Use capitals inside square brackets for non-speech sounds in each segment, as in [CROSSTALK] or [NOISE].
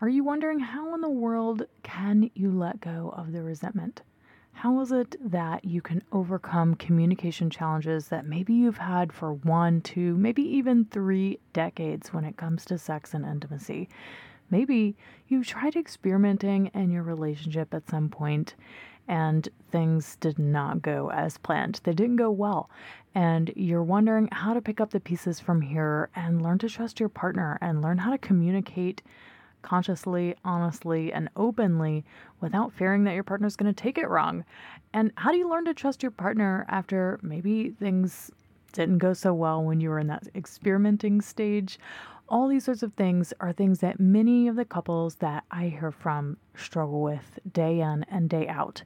Are you wondering how in the world can you let go of the resentment? How is it that you can overcome communication challenges that maybe you've had for one, two, maybe even three decades when it comes to sex and intimacy? Maybe you tried experimenting in your relationship at some point and things did not go as planned. They didn't go well. And you're wondering how to pick up the pieces from here and learn to trust your partner and learn how to communicate consciously, honestly, and openly without fearing that your partner is going to take it wrong. And how do you learn to trust your partner after maybe things didn't go so well when you were in that experimenting stage? All these sorts of things are things that many of the couples that I hear from struggle with day in and day out.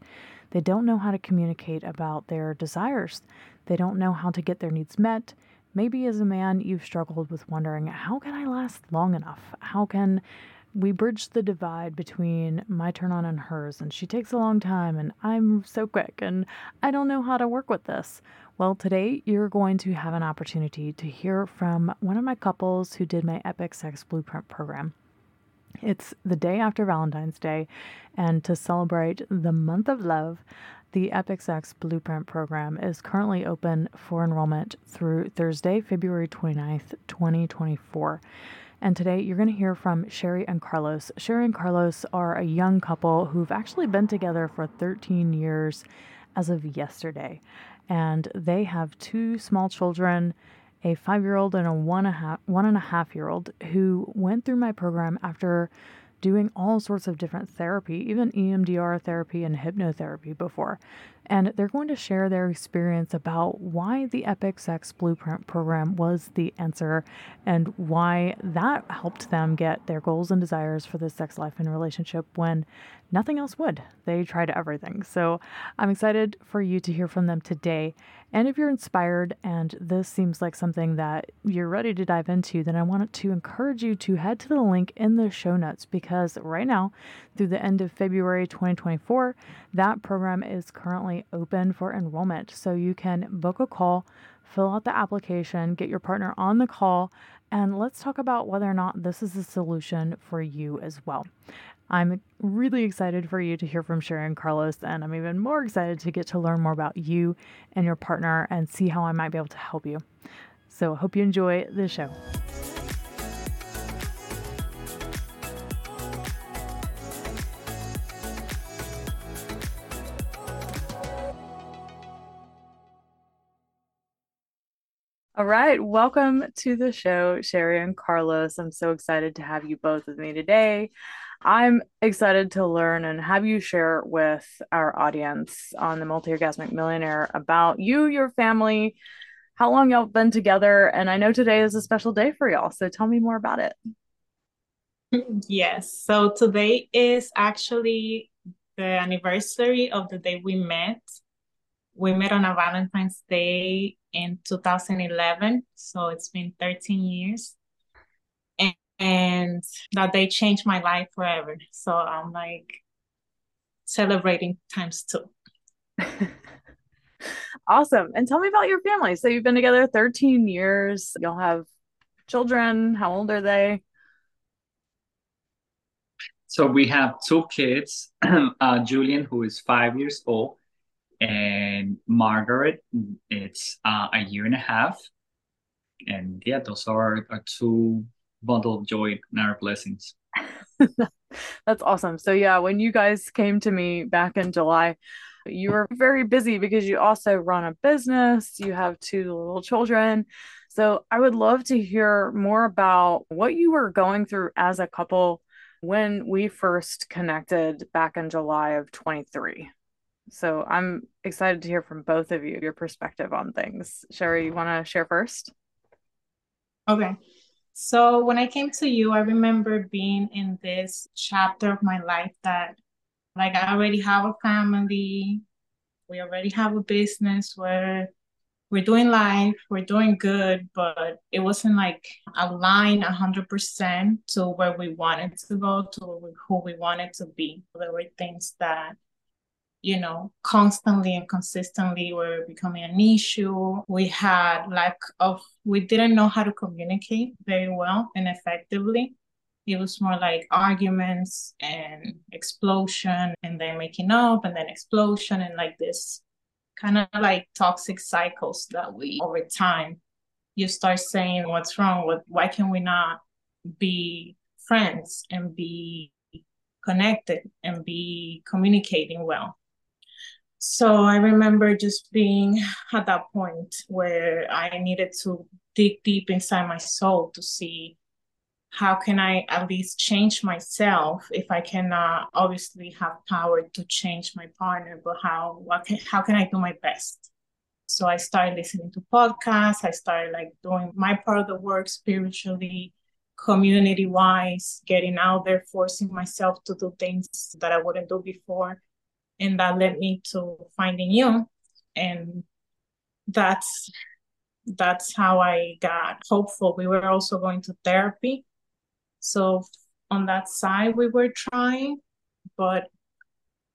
They don't know how to communicate about their desires. They don't know how to get their needs met. Maybe as a man, you've struggled with wondering, how can I last long enough? How can we bridge the divide between my turn on and hers, and she takes a long time, and I'm so quick, and I don't know how to work with this. Well, today you're going to have an opportunity to hear from one of my couples who did my Epic Sex Blueprint program. It's the day after Valentine's Day, and to celebrate the month of love, the Epic Sex Blueprint program is currently open for enrollment through Thursday, February 29th, 2024. And today you're going to hear from Sherry and Carlos. Sherry and Carlos are a young couple who've actually been together for 13 years as of yesterday. And they have two small children, a five year old and a one and a half, one and a half year old, who went through my program after doing all sorts of different therapy, even EMDR therapy and hypnotherapy before. And they're going to share their experience about why the Epic Sex Blueprint program was the answer and why that helped them get their goals and desires for the sex life and relationship when nothing else would. They tried everything. So I'm excited for you to hear from them today. And if you're inspired and this seems like something that you're ready to dive into, then I want to encourage you to head to the link in the show notes because right now, through the end of February 2024, that program is currently open for enrollment. So you can book a call, fill out the application, get your partner on the call, and let's talk about whether or not this is a solution for you as well. I'm really excited for you to hear from Sharon and Carlos, and I'm even more excited to get to learn more about you and your partner and see how I might be able to help you. So, hope you enjoy the show. All right, welcome to the show, Sherry and Carlos. I'm so excited to have you both with me today. I'm excited to learn and have you share with our audience on the Multi Orgasmic Millionaire about you, your family, how long y'all been together. And I know today is a special day for y'all. So tell me more about it. [LAUGHS] Yes. So today is actually the anniversary of the day we met. We met on a Valentine's Day in 2011. So it's been 13 years and that they changed my life forever. So I'm like celebrating times two. [LAUGHS] awesome. And tell me about your family. So you've been together 13 years. You'll have children. How old are they? So we have two kids, [CLEARS THROAT] uh, Julian, who is five years old, and Margaret, it's uh, a year and a half. And yeah, those are our two bundle of joy and our blessings. [LAUGHS] That's awesome. So yeah, when you guys came to me back in July, you were very busy because you also run a business, you have two little children. So I would love to hear more about what you were going through as a couple when we first connected back in July of 23. So I'm excited to hear from both of you your perspective on things. Sherry, you want to share first? Okay. So when I came to you, I remember being in this chapter of my life that like I already have a family, we already have a business where we're doing life, we're doing good, but it wasn't like aligned hundred percent to where we wanted to go, to who we wanted to be. There were things that you know, constantly and consistently were becoming an issue. We had lack of, we didn't know how to communicate very well and effectively. It was more like arguments and explosion and then making up and then explosion and like this kind of like toxic cycles that we over time you start saying what's wrong what why can we not be friends and be connected and be communicating well so I remember just being [LAUGHS] at that point where I needed to dig deep inside my soul to see how can I at least change myself if I cannot obviously have power to change my partner, but how what can how can I do my best? So I started listening to podcasts. I started like doing my part of the work spiritually, community wise, getting out there, forcing myself to do things that I wouldn't do before and that led me to finding you. And that's that's how i got hopeful. We were also going to therapy. So on that side we were trying but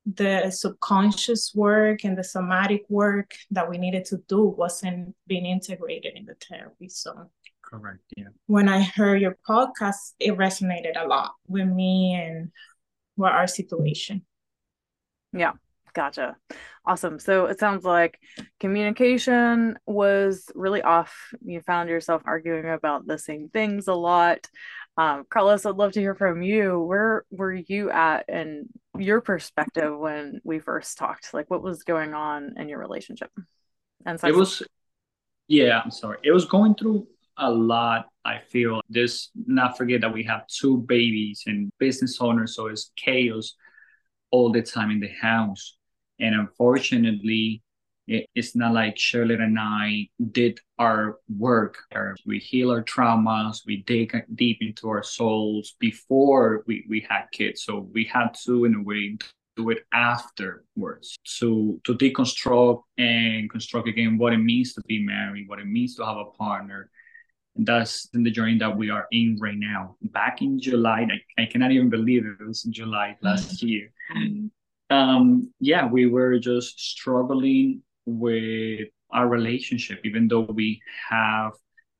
the subconscious work and the somatic work that we needed to do wasn't being integrated in the therapy. So correct yeah. when i heard your podcast it resonated a lot with me and what our situation yeah, gotcha. Awesome. So it sounds like communication was really off. You found yourself arguing about the same things a lot. Um, Carlos, I'd love to hear from you. Where were you at and your perspective when we first talked? Like, what was going on in your relationship? And it was, yeah, I'm sorry. It was going through a lot. I feel this. Not forget that we have two babies and business owners, so it's chaos all the time in the house. And unfortunately, it's not like Sherilet and I did our work. We heal our traumas, we dig deep into our souls before we, we had kids. So we had to, in a way, do it afterwards to to deconstruct and construct again what it means to be married, what it means to have a partner, that's in the journey that we are in right now. Back in July, I, I cannot even believe it, it was July last mm-hmm. year. Um, yeah, we were just struggling with our relationship, even though we have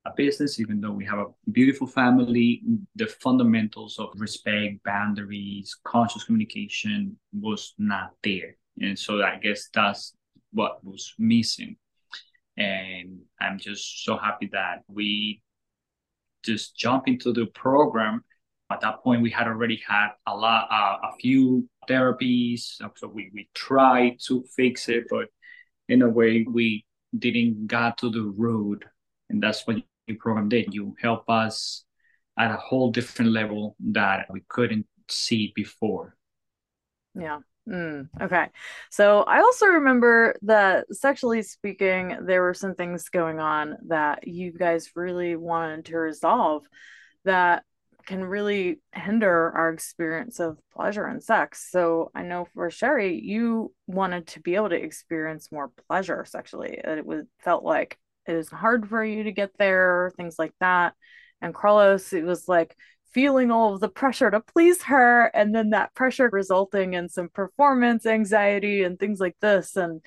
a business, even though we have a beautiful family, the fundamentals of respect, boundaries, conscious communication was not there. And so I guess that's what was missing. And I'm just so happy that we just jump into the program. At that point, we had already had a lot, uh, a few therapies. So we, we tried to fix it, but in a way, we didn't got to the root. And that's what your program did. You help us at a whole different level that we couldn't see before. Yeah. Mm, okay. So I also remember that sexually speaking, there were some things going on that you guys really wanted to resolve that can really hinder our experience of pleasure and sex. So I know for Sherry, you wanted to be able to experience more pleasure sexually. It was felt like it was hard for you to get there, things like that. And Carlos, it was like feeling all of the pressure to please her and then that pressure resulting in some performance anxiety and things like this and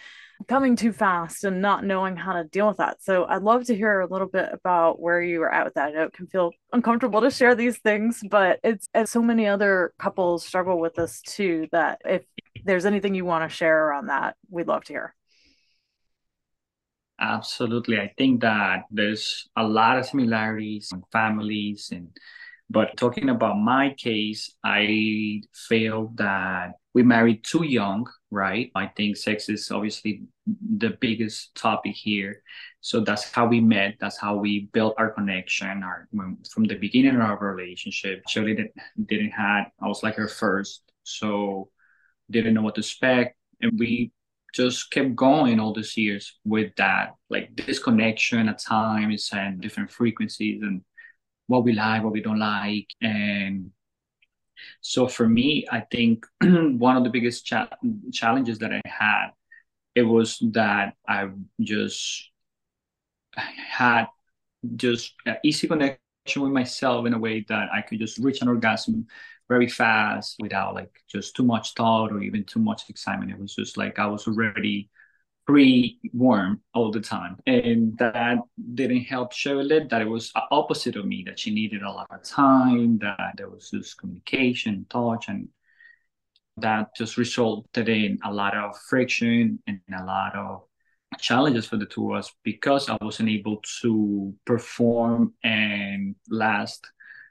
coming too fast and not knowing how to deal with that. So i'd love to hear a little bit about where you were at with that. I know it can feel uncomfortable to share these things but it's as so many other couples struggle with this too that if there's anything you want to share around that we'd love to hear. Absolutely. I think that there's a lot of similarities in families and but talking about my case, I feel that we married too young, right? I think sex is obviously the biggest topic here. So that's how we met. That's how we built our connection. Our from the beginning of our relationship, Shirley didn't didn't had. I was like her first, so didn't know what to expect, and we just kept going all these years with that, like disconnection at times and different frequencies and what we like, what we don't like. And so for me, I think [CLEARS THROAT] one of the biggest cha- challenges that I had, it was that I just had just an easy connection with myself in a way that I could just reach an orgasm very fast without like just too much thought or even too much excitement. It was just like I was already pre-warm all the time and that didn't help Shirley that it was opposite of me that she needed a lot of time that there was just communication touch and that just resulted in a lot of friction and a lot of challenges for the two of us because I wasn't able to perform and last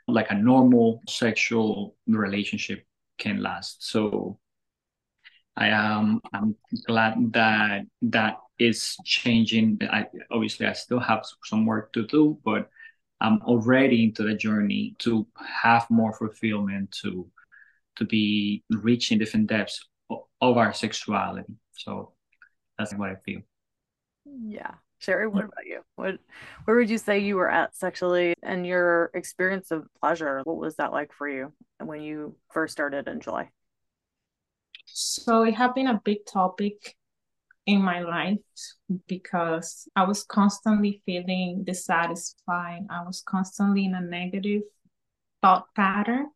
like a normal sexual relationship can last. So I am I'm glad that that is changing. I obviously I still have some work to do, but I'm already into the journey to have more fulfillment to to be reaching different depths of our sexuality. So that's what I feel. Yeah. Sherry, what about you? What where would you say you were at sexually and your experience of pleasure? What was that like for you when you first started in July? So it had been a big topic in my life because I was constantly feeling dissatisfied. I was constantly in a negative thought pattern.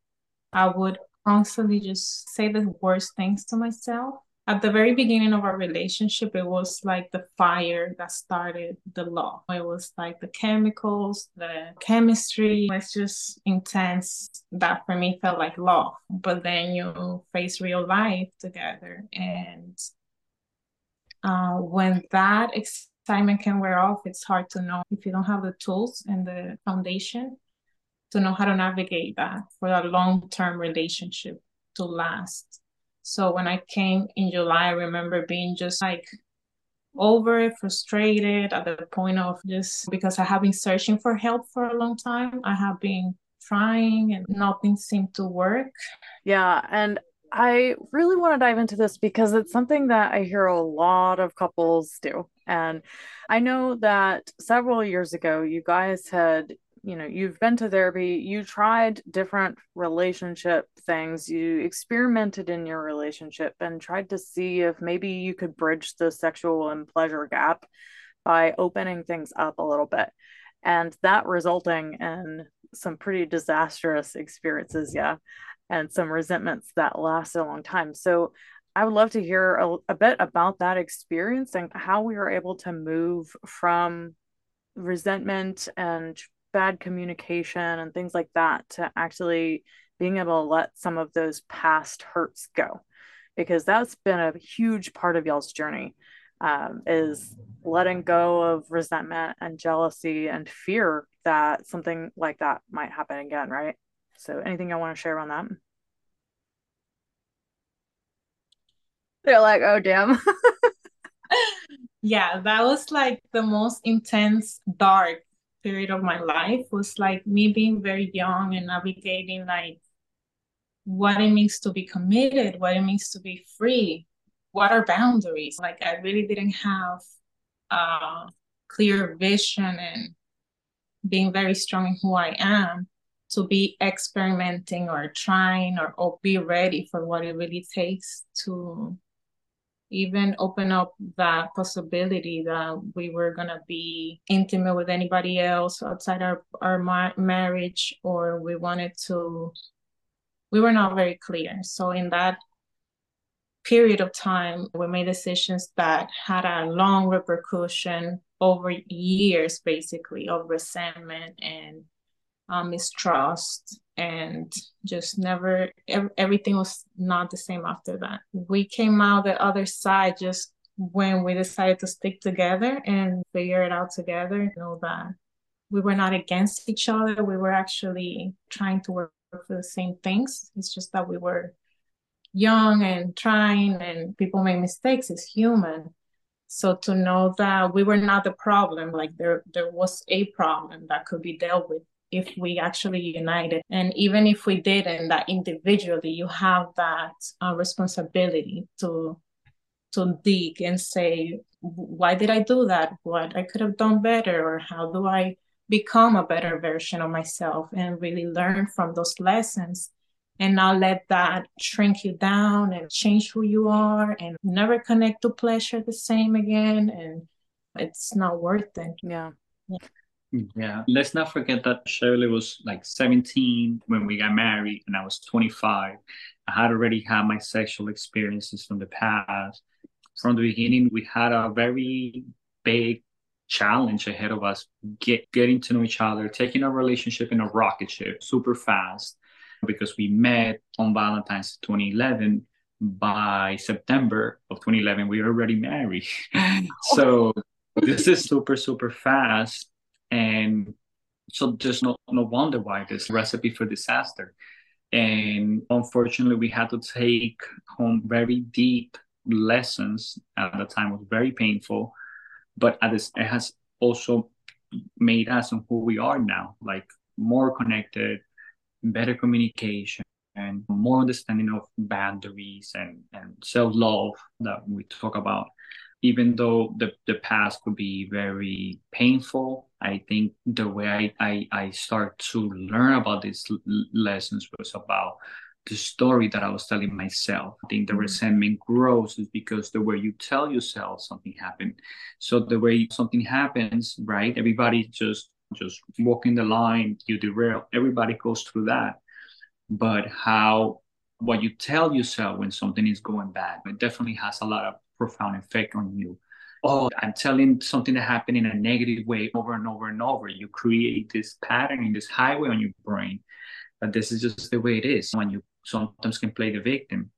I would constantly just say the worst things to myself. At the very beginning of our relationship, it was like the fire that started the love. It was like the chemicals, the chemistry. It's just intense. That for me felt like love. But then you face real life together. And uh, when that excitement can wear off, it's hard to know if you don't have the tools and the foundation to know how to navigate that for a long term relationship to last. So when I came in July, I remember being just like over it, frustrated at the point of just because I have been searching for help for a long time. I have been trying and nothing seemed to work. Yeah. And I really want to dive into this because it's something that I hear a lot of couples do. And I know that several years ago, you guys had you know you've been to therapy you tried different relationship things you experimented in your relationship and tried to see if maybe you could bridge the sexual and pleasure gap by opening things up a little bit. And that resulting in some pretty disastrous experiences yeah and some resentments that lasted a long time. So I would love to hear a, a bit about that experience and how we were able to move from resentment and bad communication and things like that to actually being able to let some of those past hurts go. Because that's been a huge part of y'all's journey um, is letting go of resentment and jealousy and fear that something like that might happen again right? So anything i want to share on that? They're like oh damn. [LAUGHS] [LAUGHS] Yeah that was like the most intense dark period of my life was like me being very young and navigating like what it means to be committed, what it means to be free, what are boundaries. Like I really didn't have a clear vision and being very strong in who I am to be experimenting or trying or, or be ready for what it really takes to even open up that possibility that we were going to be intimate with anybody else outside our, our ma- marriage or we wanted to we were not very clear. So in that period of time we made decisions that had a long repercussion over years basically of resentment and um, mistrust and just never everything was not the same after that. We came out the other side just when we decided to stick together and figure it out together know that we were not against each other. We were actually trying to work for the same things. It's just that we were young and trying and people make mistakes. It's human. So to know that we were not the problem like there there was a problem that could be dealt with if we actually united. And even if we didn't, that individually, you have that uh, responsibility to to dig and say, why did I do that? What I could have done better, or how do I become a better version of myself and really learn from those lessons and not let that shrink you down and change who you are and never connect to pleasure the same again. And it's not worth it. Yeah. yeah. Yeah. Let's not forget that Shirley was like 17 when we got married, and I was 25. I had already had my sexual experiences from the past. from the beginning, we had a very big challenge ahead of us get, getting to know each other, taking our relationship in a rocket ship super fast because we met on Valentine's 2011. By September of 2011, we were already married. [LAUGHS] so this is super, super fast. And so there's no, no wonder why this recipe for disaster. And unfortunately, we had to take home very deep lessons at the time. It was very painful but at this, it has also made us and who we are now, like more connected, better communication, and more understanding of boundaries and, and self-love that we talk about. Even though the, the past could be very painful, I think the way I, I, I start to learn about these lessons was about the story that I was telling myself. I think the mm-hmm. resentment grows is because the way you tell yourself something happened. So the way something happens, right? Everybody just just walking the line, you derail. Everybody goes through that. But how what you tell yourself when something is going bad, it definitely has a lot of profound effect on you. Oh, I'm telling something that happened in a negative way over and over and over. You create this pattern in this highway on your brain that this is just the way it is. When you sometimes can play the victim.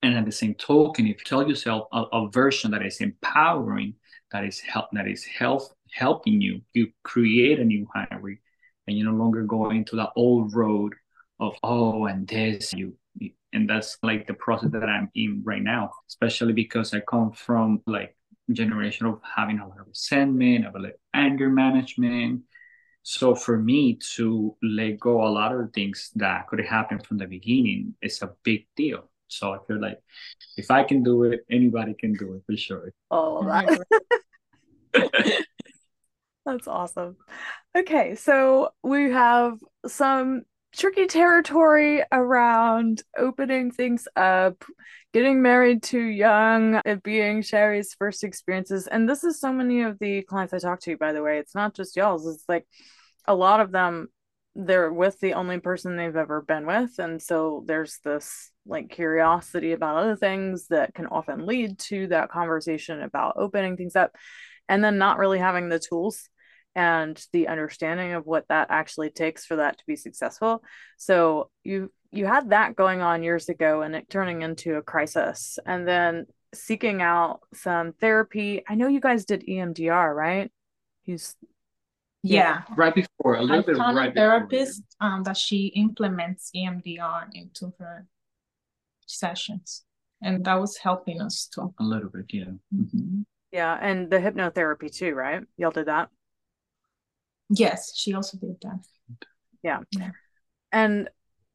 And at the same token, if you tell yourself a, a version that is empowering, that is help, that is health, helping you, you create a new highway, and you no longer go into the old road of oh and this you, and that's like the process that I'm in right now, especially because I come from like generation of having a lot of resentment, of like anger management, so for me to let go a lot of things that could have happened from the beginning is a big deal. So I feel like if I can do it, anybody can do it for sure. Oh, that. [LAUGHS] [LAUGHS] that's awesome. Okay, so we have some tricky territory around opening things up, getting married too young, it being Sherry's first experiences. And this is so many of the clients I talk to, by the way. It's not just y'all's, it's like a lot of them they're with the only person they've ever been with and so there's this like curiosity about other things that can often lead to that conversation about opening things up and then not really having the tools and the understanding of what that actually takes for that to be successful so you you had that going on years ago and it turning into a crisis and then seeking out some therapy i know you guys did EMDR right He's yeah. Right before, a little I bit found right a therapist um, that she implements EMDR into her sessions. And that was helping us too. A little bit, yeah. Mm-hmm. Yeah. And the hypnotherapy too, right? Y'all did that? Yes, she also did that. Yeah. yeah. And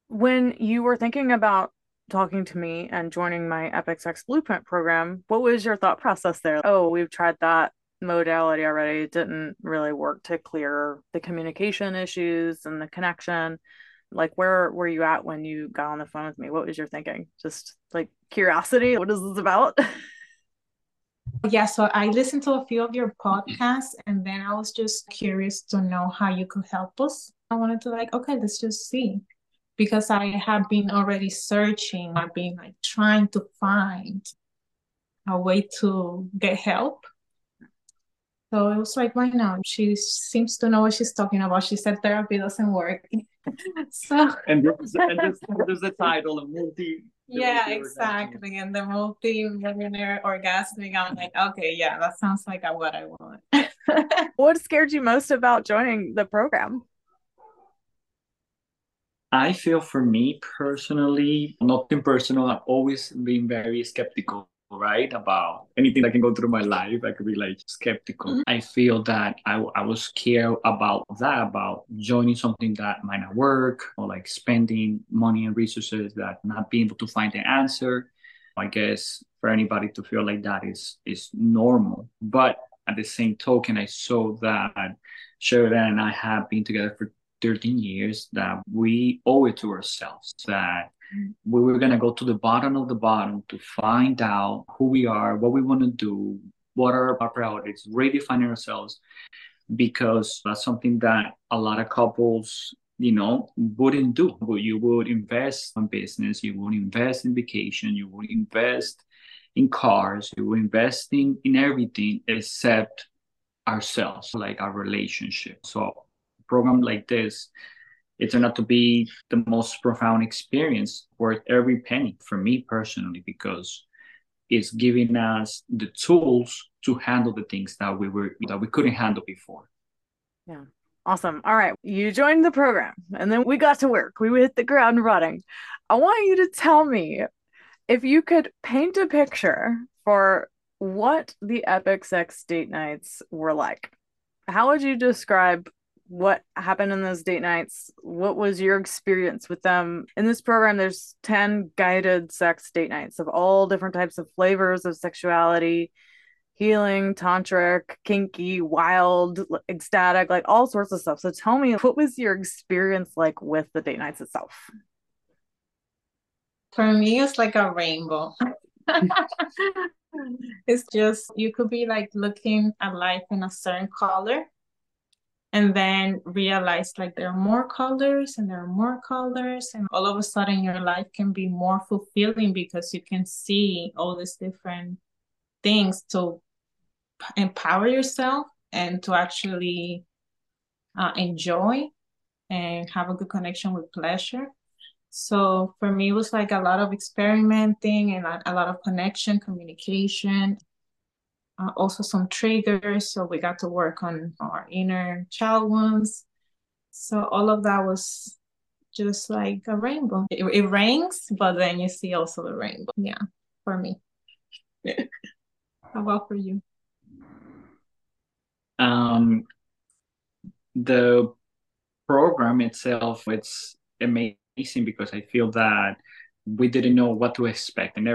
when you were thinking about talking to me and joining my Epic Sex Blueprint program, what was your thought process there? Oh, we've tried that modality already It didn't really work to clear the communication issues and the connection like where were you at when you got on the phone with me what was your thinking just like curiosity what is this about [LAUGHS] yeah so i listened to a few of your podcasts and then i was just curious to know how you could help us i wanted to like okay let's just see because i have been already searching i've been like trying to find a way to get help so it was like, why not? She seems to know what she's talking about. She said therapy doesn't work. [LAUGHS] so and there's, and there's, there's the title of multi. Yeah, exactly. And the multi-millionaire orgasmic. I'm like, okay, yeah, that sounds like what I want. [LAUGHS] what scared you most about joining the program? I feel for me personally, nothing personal. I've always been very skeptical right? About anything that can go through my life, I could be like skeptical. Mm-hmm. I feel that I, I was scared about that, about joining something that might not work or like spending money and resources that not being able to find the answer. I guess for anybody to feel like that is is normal. But at the same token, I saw that Sherilet and I have been together for 13 years, that we owe it to ourselves that we were going to go to the bottom of the bottom to find out who we are, what we want to do, what are our priorities, redefining ourselves, because that's something that a lot of couples, you know, wouldn't do. You would invest in business, you would invest in vacation, you would invest in cars, we were investing in everything except ourselves, like our relationship. So a program like this, it turned out to be the most profound experience worth every penny for me personally, because it's giving us the tools to handle the things that we were that we couldn't handle before. Yeah. Awesome. All right. You joined the program and then we got to work. We hit the ground running. I want you to tell me if you could paint a picture for what the Epic Sex date nights were like. How would you describe what happened in those date nights? What was your experience with them? In this program, there's 10 guided sex date nights of all different types of flavors of sexuality healing, tantric, kinky, wild, ecstatic, like all sorts of stuff. So tell me, what was your experience like with the date nights itself? For me, it's like a rainbow. [LAUGHS] it's just, you could be like looking at life in a certain color and then realize like there are more colors and there are more colors and all of a sudden your life can be more fulfilling because you can see all these different things to empower yourself and to actually uh, enjoy and have a good connection with pleasure. So for me, it was like a lot of experimenting and a, lot of connection, communication, uh, also some triggers. So we got to work on our inner child wounds. So all of that was just like a rainbow. It, it rains, but then you see also the rainbow. Yeah, for me. [LAUGHS] How about for you? Um, the program itself, it's amazing because I feel that we didn't know what to expect. and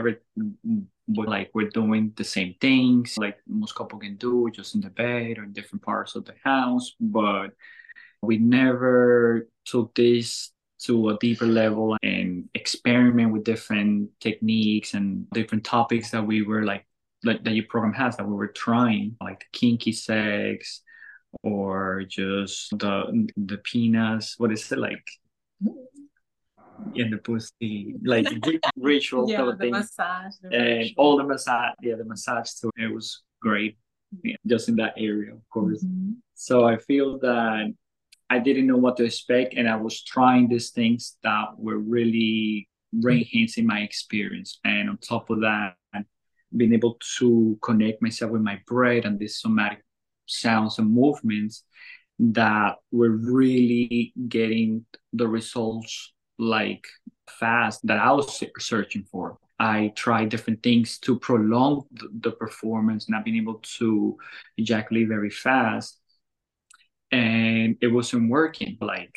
never like we're doing the same things like most couple can do just in the bed or in different parts of the house, but we never took this to a deeper level and experiment with different techniques and different topics that we were like like that your program has that we were trying, like the kinky sex or just the the penis. What is it like? In the pussy, like [LAUGHS] ritual yeah, the massage, the and all the massage, yeah, the massage too. It was great, yeah, just in that area, of course. Mm-hmm. So I feel that I didn't know what to expect, and I was trying these things that were really enhancing my experience. And on top of that, being able to connect myself with my breath and these somatic sounds and movements that were really getting the results like fast that I was searching for. I tried different things to prolong the, performance, not being able to ejaculate very fast. And it wasn't working. Like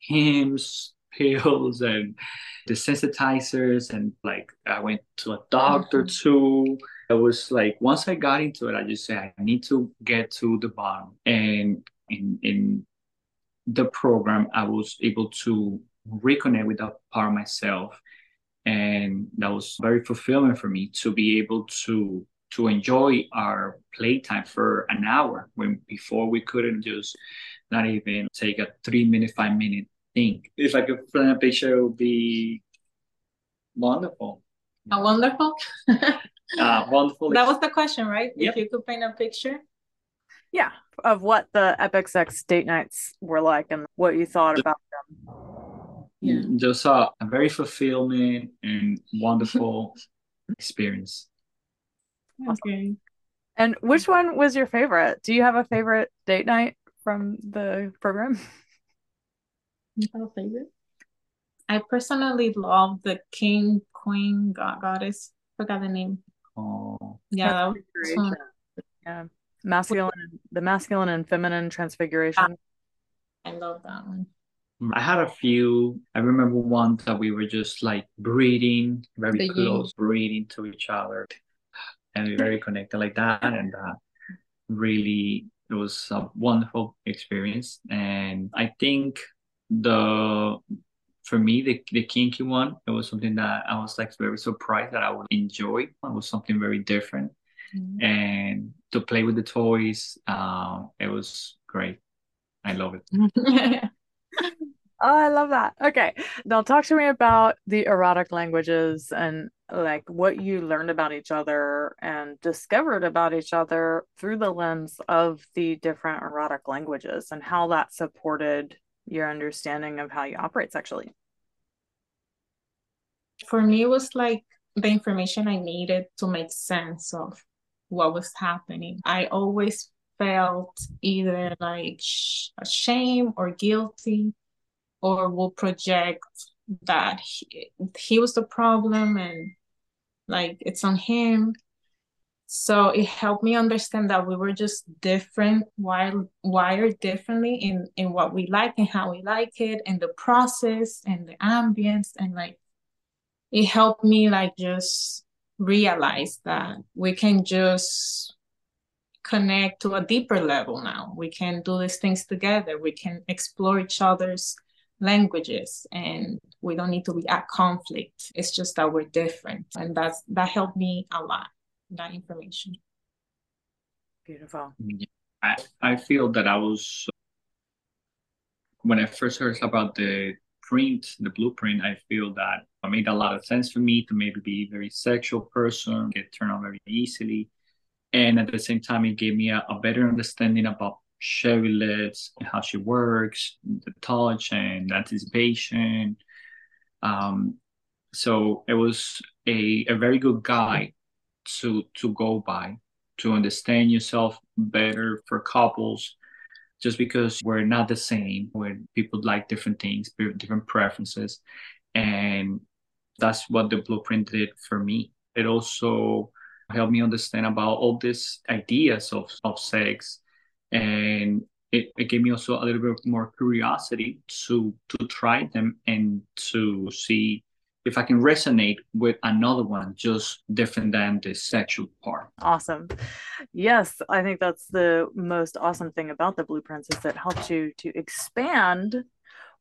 hymns, [LAUGHS] pills and desensitizers and like I went to a doctor mm-hmm. too. It was like once I got into it, I just said I need to get to the bottom. And in in the program, I was able to reconnect with that part of myself. And that was very fulfilling for me to be able to to enjoy our playtime for an hour when before we couldn't just not even take a three minute, five minute thing if I could paint a picture, it would be wonderful. A wonderful? [LAUGHS] uh, wonderful. That was the question, right? Yep. If you could paint a picture? Yeah, of what the Epic Sex date nights were like and what you thought about them. Yeah. Mm, Just a very fulfilling and wonderful mm-hmm. experience. Okay. And which one was your favorite? Do you have a favorite date night from the program? You have a favorite? I personally love the king, queen, god, goddess. Forgot the name. Oh, yeah, yeah, masculine, the masculine and feminine ah, transfiguration. I love that one. I had a few. I remember one that we were just like breathing, very the close, yin. breathing to each other, and we very connected like that. And uh, really, it was a wonderful experience. And I think the for me the, the kinky one it was something that i was like very surprised that i would enjoy it was something very different mm-hmm. and to play with the toys uh, it was great i love it [LAUGHS] Oh, I love that. Okay. Now talk to me about the erotic languages and like what you learned about each other and discovered about each other through the lens of the different erotic languages and how that supported your understanding of how you operate sexually. For me, it was like the information I needed to make sense of what was happening. I always felt either like sh- shame or guilty or will project that he, he was the problem and like it's on him. So it helped me understand that we were just different wired wired differently in in what we like and how we like it and the process and the ambience and like it helped me like just realize that we can just connect to a deeper level now. We can do these things together. We can explore each other's languages and we don't need to be at conflict. It's just that we're different. And that's that helped me a lot that information. Beautiful. I i feel that i was when i first heard about the print the blueprint i feel that it made a lot of sense for me to maybe be a very sexual person get turned on very easily and at the same time it gave me a, a better understanding about Sherilet's, how she works, the touch and anticipation. Um, so it was a, a very good guide to to go by to understand yourself better for couples just because we're not the same when people like different things different preferences and that's what the blueprint did for me it also helped me understand about all these ideas of, of sex and it, it gave me also a little bit more curiosity to to try them and to see if I can resonate with another one just different than the sexual part. Awesome. Yes, I think that's the most awesome thing about the blueprints is that helps you to expand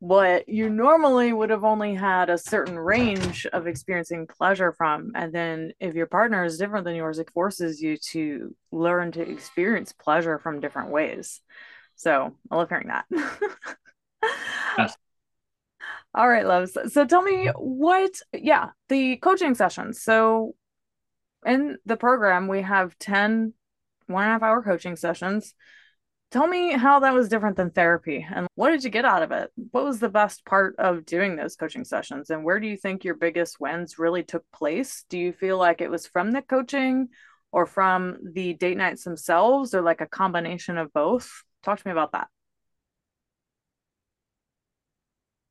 what you normally would have only had a certain range of experiencing pleasure from. And then if your partner is different than yours, it forces you to learn to experience pleasure from different ways. So I love hearing that. [LAUGHS] yes. All right, loves. So tell me what, yeah, the coaching sessions. So in the program, we have 10 one and a half hour coaching sessions Tell me how that was different than therapy and what did you get out of it? What was the best part of doing those coaching sessions and where do you think your biggest wins really took place? Do you feel like it was from the coaching or from the date nights themselves or like a combination of both? Talk to me about that.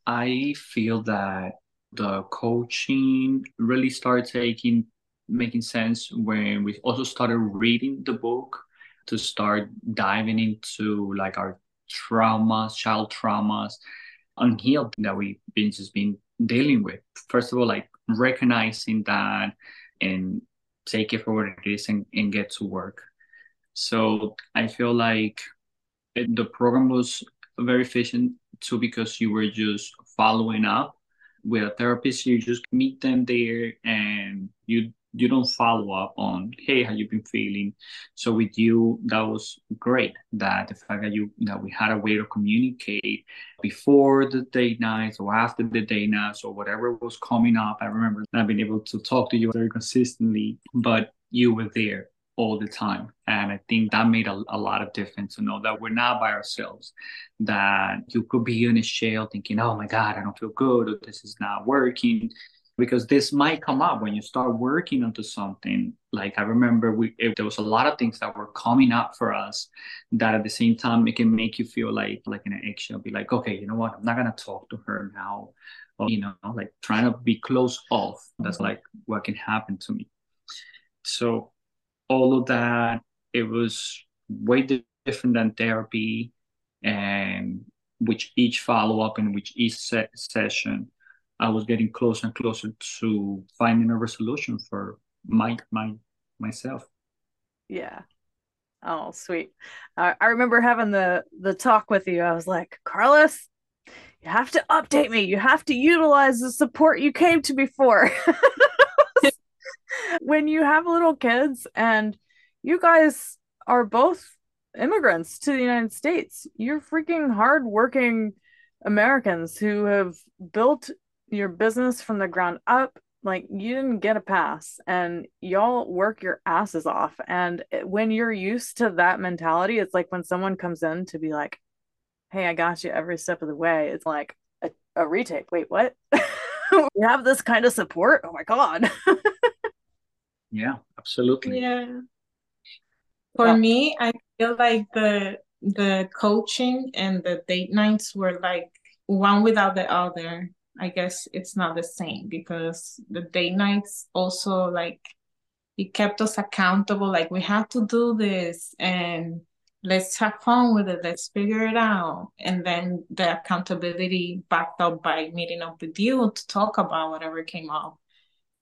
I feel that the coaching really started taking making sense when we also started reading the book to start diving into like our traumas, child traumas, unhealed that we've been just been dealing with. First of all, like recognizing that and take it for what it is and, and get to work. So I feel like it, the program was very efficient too because you were just following up with a therapist. You just meet them there and you you don't follow up on hey how you been feeling? So with you that was great. That the fact that you that we had a way to communicate before the date nights or after the date nights or whatever was coming up. I remember not being able to talk to you very consistently but you were there all the time. And i think that made a, a lot of difference to know that we're not by ourselves that you could be in a shell thinking oh my god i don't feel good or this is not working because this might come up when you start working onto something. Like i remember we there was a lot of things that were coming up for us that at the same time it can make you feel like like an eggshell be like okay you know what? I'm not gonna talk to her now. Or you know like trying to be close off. That's like what can happen to me. So all of that it was way different than therapy and which each follow-up and which each se- session I was getting closer and closer to finding a resolution for my my myself. Yeah. Oh, sweet. Uh, I remember having the the talk with you. I was like, Carlos, you have to update me. You have to utilize the support you came to before. [LAUGHS] when you have little kids and you guys are both immigrants to the United States, you're freaking hardworking Americans who have built your business from the ground up like you didn't get a pass and y'all work your asses off. And when you're used to that mentality it's like when someone comes in to be like hey i got you every step of the way it's like a, a retake. Wait what? [LAUGHS] We have this kind of support? Oh my god. [LAUGHS] Yeah absolutely. Yeah. For yeah. me i feel like the the coaching and the date nights were like one without the other I guess it's not the same because the day nights also like it kept us accountable. Like we have to do this and let's have fun with it. Let's figure it out. And then the accountability backed up by meeting up with you to talk about whatever came up.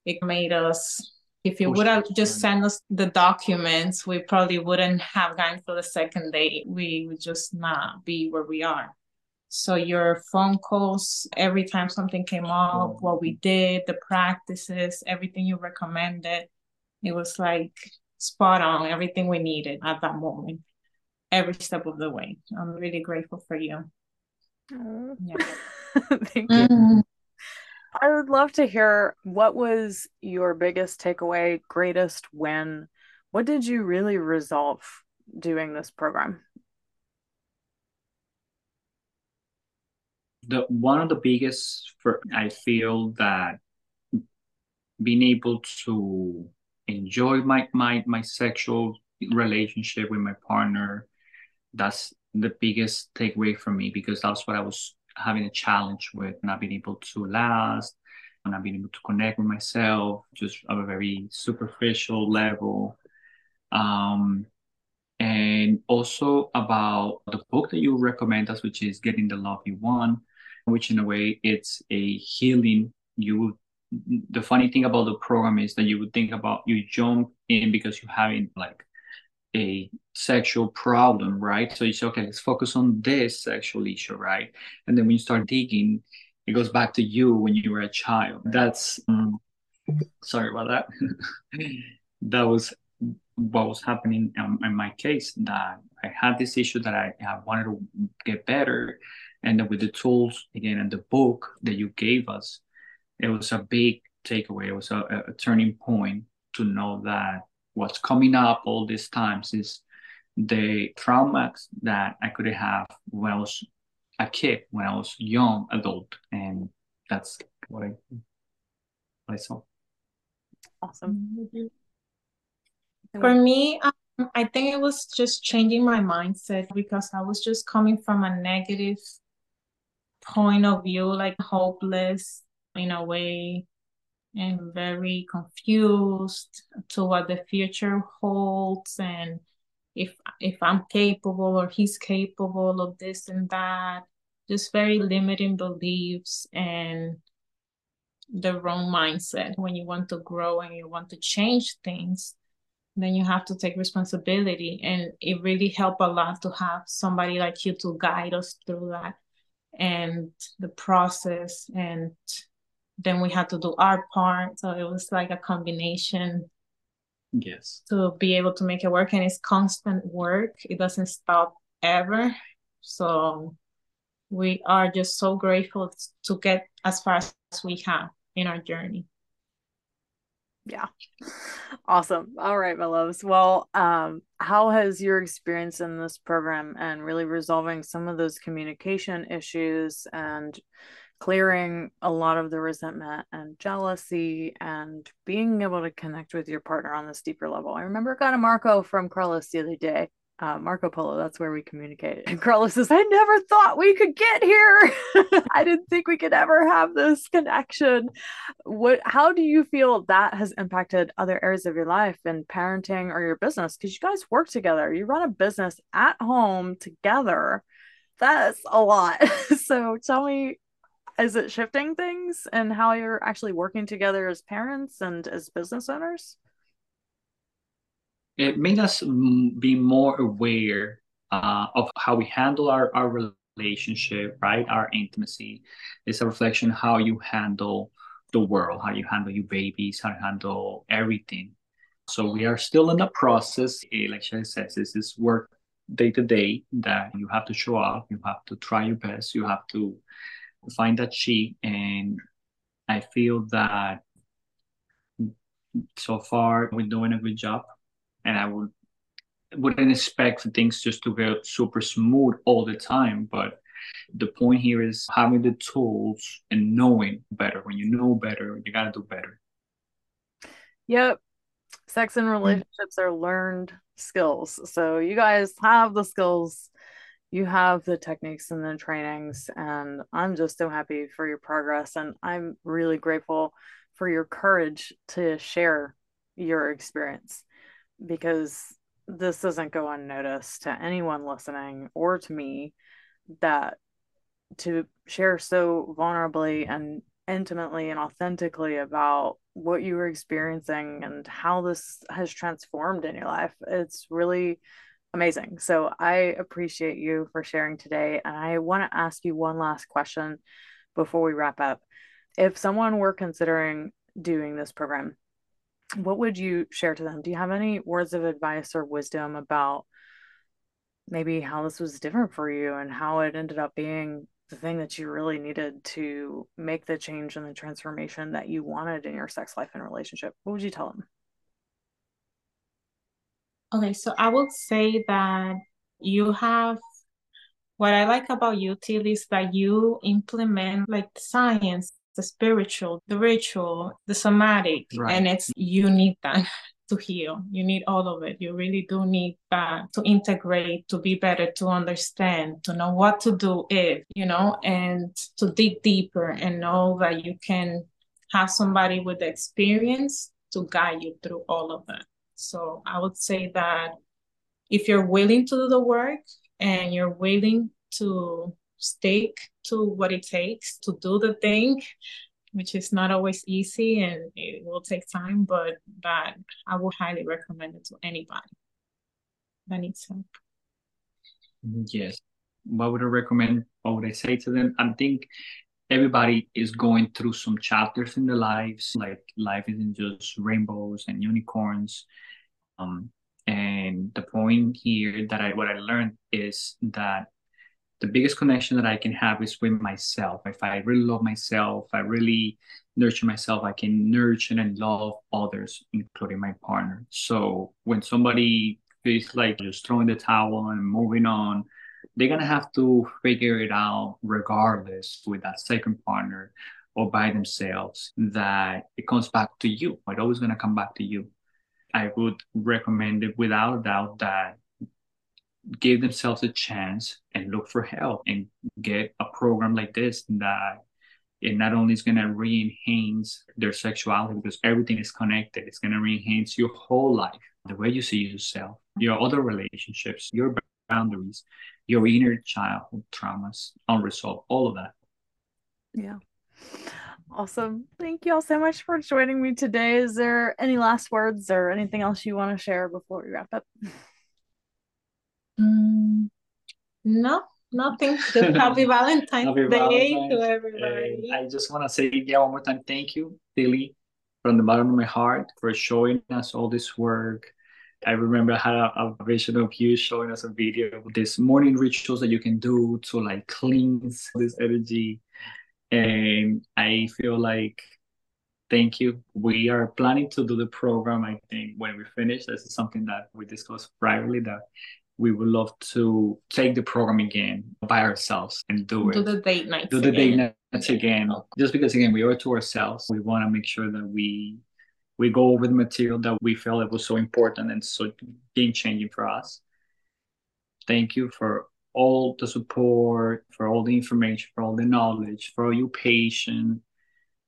It made us if you would have just sent us the documents, we probably wouldn't have gone for the second date. We would just not be where we are. So your phone calls, every time something came up, what we did, the practices, everything you recommended, it was like spot on, everything we needed at that moment, every step of the way. I'm really grateful for you. Oh. Yeah. [LAUGHS] Thank you. Mm-hmm. I would love to hear what was your biggest takeaway, greatest win? What did you really resolve doing this program? The one of the biggest for I feel that being able to enjoy my my my sexual relationship with my partner that's the biggest takeaway for me because that's what I was having a challenge with not being able to last not being able to connect with myself just at a very superficial level. Um and also about the book that you recommend us which is getting the love you want which in a way it's a healing. You would the funny thing about the program is that you would think about you jump in because you're having like a sexual problem, right? So you say, okay, let's focus on this sexual issue, right? And then when you start digging, it goes back to you when you were a child. That's um, sorry about that. [LAUGHS] that was what was happening in, in my case. That I had this issue that I, I wanted to get better, and then with the tools again and the book that you gave us, it was a big takeaway. It was a, a turning point to know that what's coming up all these times is the traumas that I could have when I was a kid, when I was young adult, and that's what I what I saw. Awesome. For me, um, I think it was just changing my mindset because I was just coming from a negative point of view, like hopeless in a way, and very confused to what the future holds and if if I'm capable or he's capable of this and that. Just very limiting beliefs and the wrong mindset. When you want to grow and you want to change things, then you have to take responsibility. And it really helped a lot to have somebody like you to guide us through that and the process and then we had to do our part. So it was like a combination yes. to be able to make it work and it's constant work. It doesn't stop ever. So we are just so grateful to get as far as we have in our journey yeah. Awesome. All right my loves. Well um how has your experience in this program and really resolving some of those communication issues and clearing a lot of the resentment and jealousy and being able to connect with your partner on this deeper level? I remember got a marco from carlos the other day uh, Marco Polo. That's where we communicate. And Carlos says, I never thought we could get here. [LAUGHS] I didn't think we could ever have this connection. What? How do you feel that has impacted other areas of your life and parenting or your business? Because you guys work together. You run a business at home together. That's a lot. [LAUGHS] so tell me, is it shifting things and how you're actually working together as parents and as business owners? It made us be more aware uh, of how we handle our, our relationship, right? Our intimacy is a reflection how you handle the world, how you handle your babies, how you handle everything. So we are still in the process. Like Shelly says, this is work day to day that you have to show up, you have to try your best, you have to find that she. And I feel that so far we're doing a good job. And I would wouldn't expect things just to go super smooth all the time, but the point here is having the tools and knowing better. When you know better, you gotta do better. Yep. Sex and hmm. relationships are learned skills. So you guys have the skills, you have the techniques and the trainings, and I'm just so happy for your progress. And I'm really grateful for your courage to share your experience because this doesn't go unnoticed to anyone listening or to me that to share so vulnerably and intimately and authentically about what you were experiencing and how this has transformed in your life. It's really amazing. So I appreciate you for sharing today. And I want to ask you one last question before we wrap up. If someone were considering doing this program, what would you share to them? Do you have any words of advice or wisdom about maybe how this was different for you and how it ended up being the thing that you really needed to make the change and the transformation that you wanted in your sex life and relationship, what would you tell them? Okay, so I would say that you have what I like about you, Till, is that you implement like science, the spiritual, the ritual, the somatic, right. and it's you need that [LAUGHS] to heal. You need all of it. You really do need that to integrate, to be better, to understand, to know what to do if, you know, and to dig deeper and know that you can have somebody with the experience to guide you through all of that. So I would say that if you're willing to do the work and you're willing to stick to what it takes to do the thing which is not always easy and it will take time, but that I would highly recommend it to anybody that needs help. Yes. What would I recommend? What would I say to them? I think everybody is going through some chapters in their lives. Like life isn't just rainbows and unicorns. Um, and the point here that I what I learned is that the biggest connection that I can have is with myself. If I really love myself, I really nurture myself, I can nurture and love others, including my partner. So when somebody feels like just throwing the towel and moving on, they're gonna have to figure it out regardless with that second partner or by themselves that it comes back to you. It's always gonna come back to you. I would recommend it without a doubt that give themselves a chance and look for help and get a program like this that it not only is going to re-enhance their sexuality because everything is connected. It's going to re-enhance your whole life the way you see yourself your other relationships your boundaries your inner childhood traumas unresolved all of that. Yeah. Awesome. Thank you all so much for joining me today. Is there any last words or anything else you want to share before we wrap up [LAUGHS] Mm, no, nothing. [LAUGHS] Just happy Valentine's happy Day Valentine's to everybody. I just want to say, yeah, one more time, thank you, Tilly, from the bottom of my heart for showing us all this work. I remember I had a, a vision of you showing us a video of these morning rituals that you can do to like cleanse this energy. And I feel like thank you. We are planning to do the program, I think, when we finish. This is something that we discussed privately that we would love to take the program again by ourselves and do it. Do the date nights. Do the again. date nights again. Just because again we owe it to ourselves. We want to make sure that we we go over the material that we felt it was so important and so game changing for us. Thank you for all the support, for all the information, for all the knowledge, for all your patience,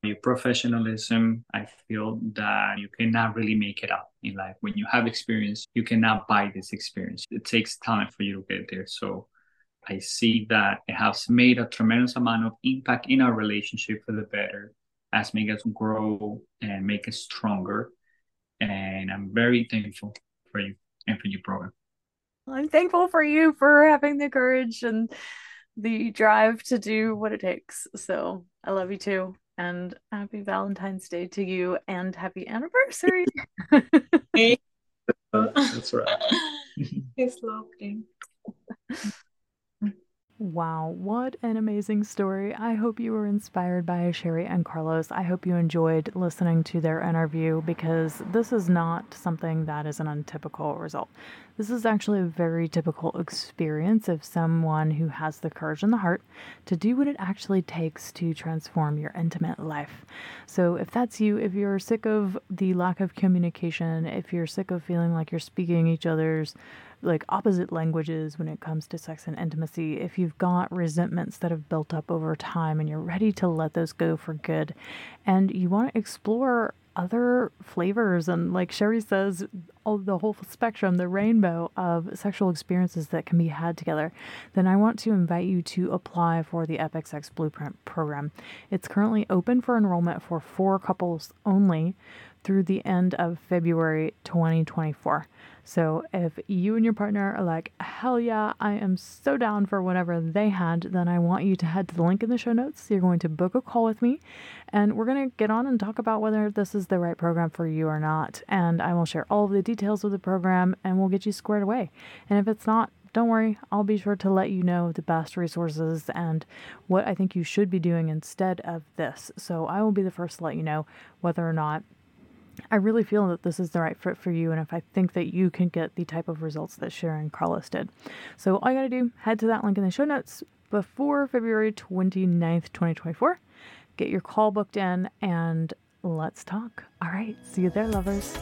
your professionalism, I feel that you cannot really make it up in life. When you have experience, you cannot buy this experience. It takes time for you to get there. So I see that it has made a tremendous amount of impact in our relationship for the better, has made us grow and make us stronger. And I'm very thankful for you and for your program. I'm thankful for you for having the courage and the drive to do what it takes. So I love you too and happy Valentine's Day to you and happy anniversary. [LAUGHS] [LAUGHS] That's right. [LAUGHS] it's lovely. Wow, what an amazing story. I hope you were inspired by Sherry and Carlos. I hope you enjoyed listening to their interview because this is not something that is an untypical result. This is actually a very typical experience of someone who has the courage and the heart to do what it actually takes to transform your intimate life. So, if that's you, if you're sick of the lack of communication, if you're sick of feeling like you're speaking each other's like opposite languages when it comes to sex and intimacy, if you've got resentments that have built up over time and you're ready to let those go for good, and you want to explore other flavors and like Sherry says, all the whole spectrum, the rainbow of sexual experiences that can be had together, then I want to invite you to apply for the Sex Blueprint program. It's currently open for enrollment for four couples only through the end of February 2024. So if you and your partner are like, hell yeah, I am so down for whatever they had, then I want you to head to the link in the show notes. You're going to book a call with me, and we're going to get on and talk about whether this is the right program for you or not. And I will share all of the details of the program and we'll get you squared away. And if it's not, don't worry, I'll be sure to let you know the best resources and what I think you should be doing instead of this. So I will be the first to let you know whether or not I really feel that this is the right fit for you, and if I think that you can get the type of results that Sherry and Carlos did. So, all you gotta do, head to that link in the show notes before February 29th, 2024. Get your call booked in, and let's talk. All right, see you there, lovers.